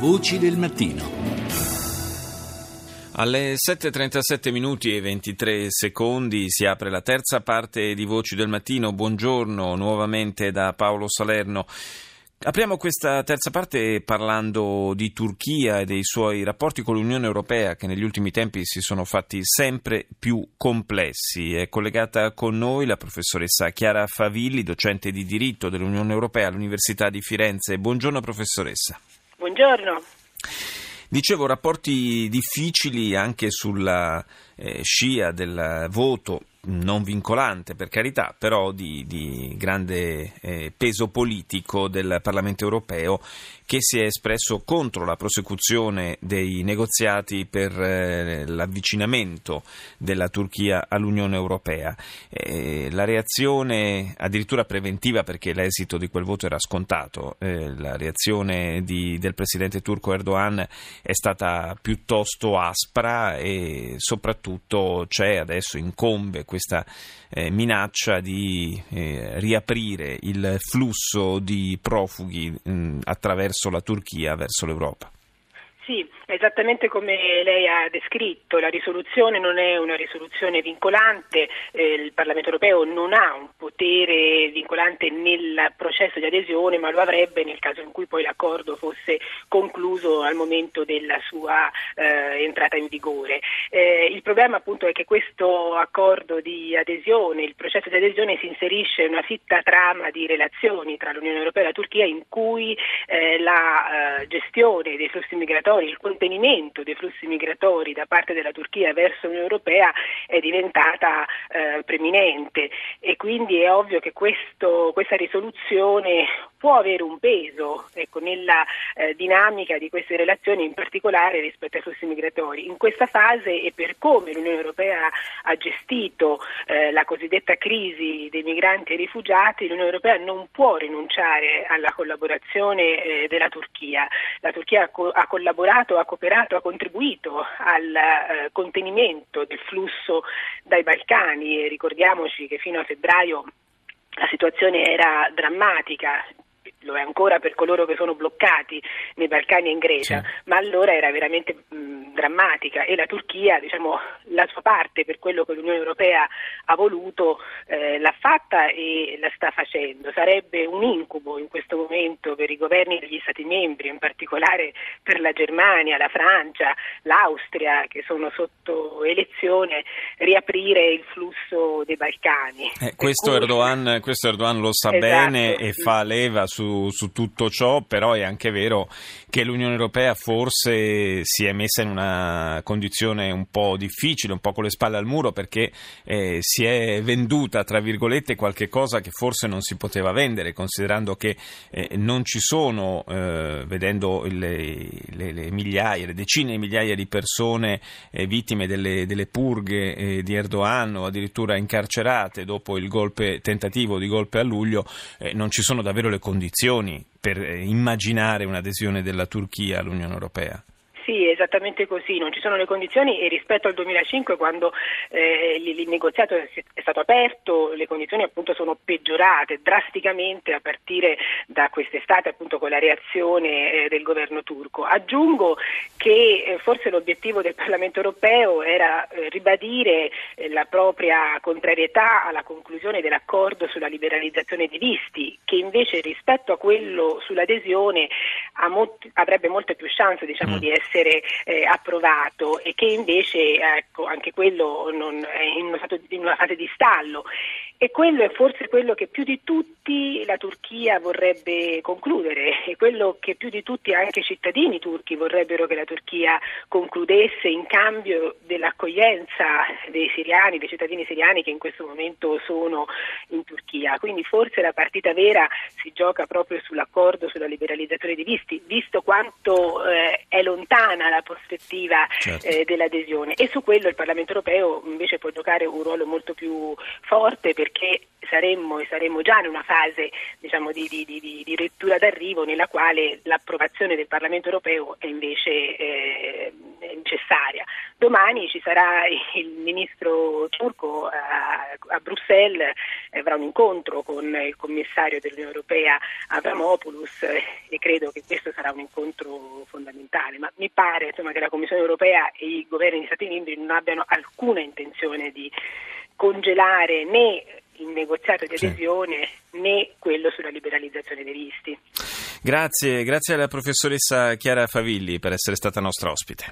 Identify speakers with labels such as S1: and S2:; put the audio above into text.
S1: Voci del mattino.
S2: Alle 7.37 minuti e 23 secondi si apre la terza parte di Voci del Mattino. Buongiorno nuovamente da Paolo Salerno. Apriamo questa terza parte parlando di Turchia e dei suoi rapporti con l'Unione Europea che negli ultimi tempi si sono fatti sempre più complessi. È collegata con noi la professoressa Chiara Favilli, docente di diritto dell'Unione Europea all'Università di Firenze. Buongiorno professoressa.
S3: Buongiorno.
S2: Dicevo, rapporti difficili anche sulla eh, scia del voto non vincolante per carità, però di, di grande eh, peso politico del Parlamento europeo che si è espresso contro la prosecuzione dei negoziati per eh, l'avvicinamento della Turchia all'Unione Europea. Eh, la reazione addirittura preventiva perché l'esito di quel voto era scontato, eh, la reazione di, del presidente turco Erdogan è stata piuttosto aspra e soprattutto c'è adesso incombe questa eh, minaccia di eh, riaprire il flusso di profughi mh, attraverso la Turchia verso l'Europa.
S3: Sì, esattamente come lei ha descritto, la risoluzione non è una risoluzione vincolante, eh, il Parlamento europeo non ha un potere vincolante nel processo di adesione, ma lo avrebbe nel caso in cui poi l'accordo fosse concluso al momento della sua eh, entrata in vigore. Eh, il problema appunto è che questo accordo di adesione, il processo di adesione si inserisce in una fitta trama di relazioni tra l'Unione Europea e la Turchia in cui eh, la eh, gestione dei flussi migratori il contenimento dei flussi migratori da parte della Turchia verso l'Unione Europea è diventata eh, preminente. E quindi è ovvio che questo, questa risoluzione può avere un peso ecco, nella eh, dinamica di queste relazioni, in particolare rispetto ai flussi migratori. In questa fase e per come l'Unione Europea ha gestito eh, la cosiddetta crisi dei migranti e rifugiati, l'Unione Europea non può rinunciare alla collaborazione eh, della Turchia. La Turchia ha, co- ha collaborato ha cooperato, ha contribuito al eh, contenimento del flusso dai Balcani e ricordiamoci che fino a febbraio la situazione era drammatica, lo è ancora per coloro che sono bloccati nei Balcani e in Grecia, sì. ma allora era veramente mh, drammatica e la Turchia, diciamo, la sua parte per quello che l'Unione Europea ha voluto eh, l'ha fatta e la sta facendo. Sarebbe un incubo in questo momento per i governi degli Stati membri, in particolare per la Germania, la Francia, l'Austria che sono sotto elezione, riaprire il flusso dei Balcani.
S2: Eh, questo, cui... Erdogan, questo, Erdogan, lo sa esatto. bene e fa leva su, su tutto ciò, però è anche vero che l'Unione Europea forse si è messa in una condizione un po' difficile, un po' con le spalle al muro, perché eh, si è venduta, tra virgolette, qualche cosa che forse non si poteva vendere, considerando che eh, non ci sono, eh, vedendo le, le, le, migliaia, le decine di migliaia di persone eh, vittime delle, delle purghe eh, di Erdogan o addirittura incarcerate dopo il golpe, tentativo di golpe a luglio, eh, non ci sono davvero le condizioni per immaginare un'adesione della Turchia all'Unione Europea.
S3: Esattamente così, non ci sono le condizioni e rispetto al 2005 quando eh, il, negoziato è stato aperto le condizioni appunto sono peggiorate drasticamente a partire da quest'estate appunto con la reazione eh, del governo turco. Aggiungo che eh, forse l'obiettivo del Parlamento europeo era eh, ribadire eh, la propria contrarietà alla conclusione dell'accordo sulla liberalizzazione dei visti che invece rispetto a quello sull'adesione molti, avrebbe molte più chance diciamo, mm. di essere eh, approvato e che invece ecco, anche quello non, è in una fase di stallo e quello è forse quello che più di tutti la Turchia vorrebbe concludere e quello che più di tutti anche i cittadini turchi vorrebbero che la Turchia concludesse in cambio dell'accoglienza dei siriani, dei cittadini siriani che in questo momento sono in Turchia. Quindi forse la partita vera si gioca proprio sull'accordo sulla liberalizzazione dei visti, visto quanto eh, è lontana la prospettiva certo. eh, dell'adesione e su quello il Parlamento europeo invece può giocare un ruolo molto più forte perché saremmo e saremmo già in una fase diciamo, di, di, di, di, lettura d'arrivo nella quale l'approvazione del Parlamento europeo è invece eh, necessaria. Domani ci sarà il ministro turco a, a Bruxelles, avrà un incontro con il commissario dell'Unione Europea Avramopoulos e credo che questo sarà un incontro fondamentale, ma mi pare insomma, che la Commissione Europea e i governi degli Stati membri non abbiano alcuna intenzione di congelare né il negoziato di adesione sì. né quello sulla liberalizzazione dei visti.
S2: Grazie, grazie alla professoressa Chiara Favilli per essere stata nostra ospite.